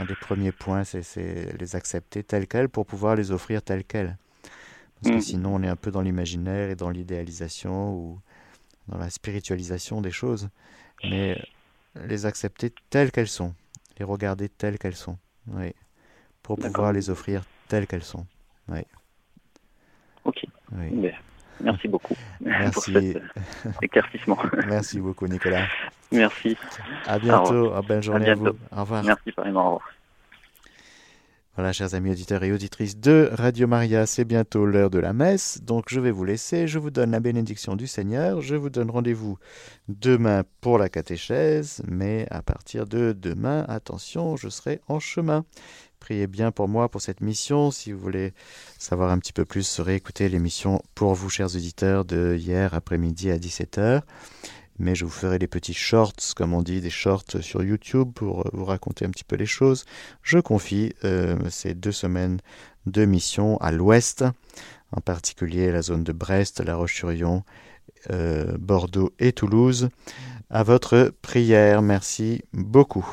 un, des premiers points, c'est les accepter telles quelles pour pouvoir les offrir telles quelles. Parce que mm. sinon, on est un peu dans l'imaginaire et dans l'idéalisation ou dans la spiritualisation des choses. Mais les accepter telles qu'elles sont, les regarder telles qu'elles sont, oui, pour pouvoir les offrir telles qu'elles sont. Oui. merci beaucoup (laughs) merci. pour cet éclaircissement. (laughs) Merci beaucoup, Nicolas. Merci. À bientôt. belle journée à, vous. Au revoir. Merci, pareillement. Au revoir. Voilà, chers amis auditeurs et auditrices de Radio Maria, c'est bientôt l'heure de la messe, donc je vais vous laisser, je vous donne la bénédiction du Seigneur, je vous donne rendez-vous demain pour la catéchèse, mais à partir de demain, attention, je serai en chemin. Priez bien pour moi pour cette mission. Si vous voulez savoir un petit peu plus, réécoutez l'émission pour vous, chers auditeurs, de hier après-midi à 17h mais je vous ferai des petits shorts, comme on dit, des shorts sur YouTube pour euh, vous raconter un petit peu les choses. Je confie euh, ces deux semaines de mission à l'ouest, en particulier la zone de Brest, La Roche-sur-Yon, euh, Bordeaux et Toulouse, à votre prière. Merci beaucoup.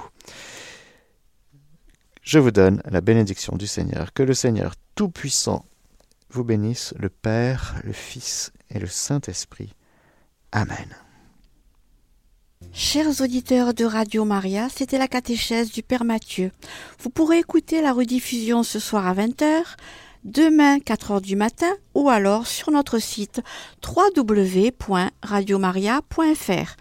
Je vous donne la bénédiction du Seigneur. Que le Seigneur Tout-Puissant vous bénisse, le Père, le Fils et le Saint-Esprit. Amen. Chers auditeurs de Radio Maria, c'était la catéchèse du Père Mathieu. Vous pourrez écouter la rediffusion ce soir à 20h, demain 4h du matin ou alors sur notre site www.radiomaria.fr.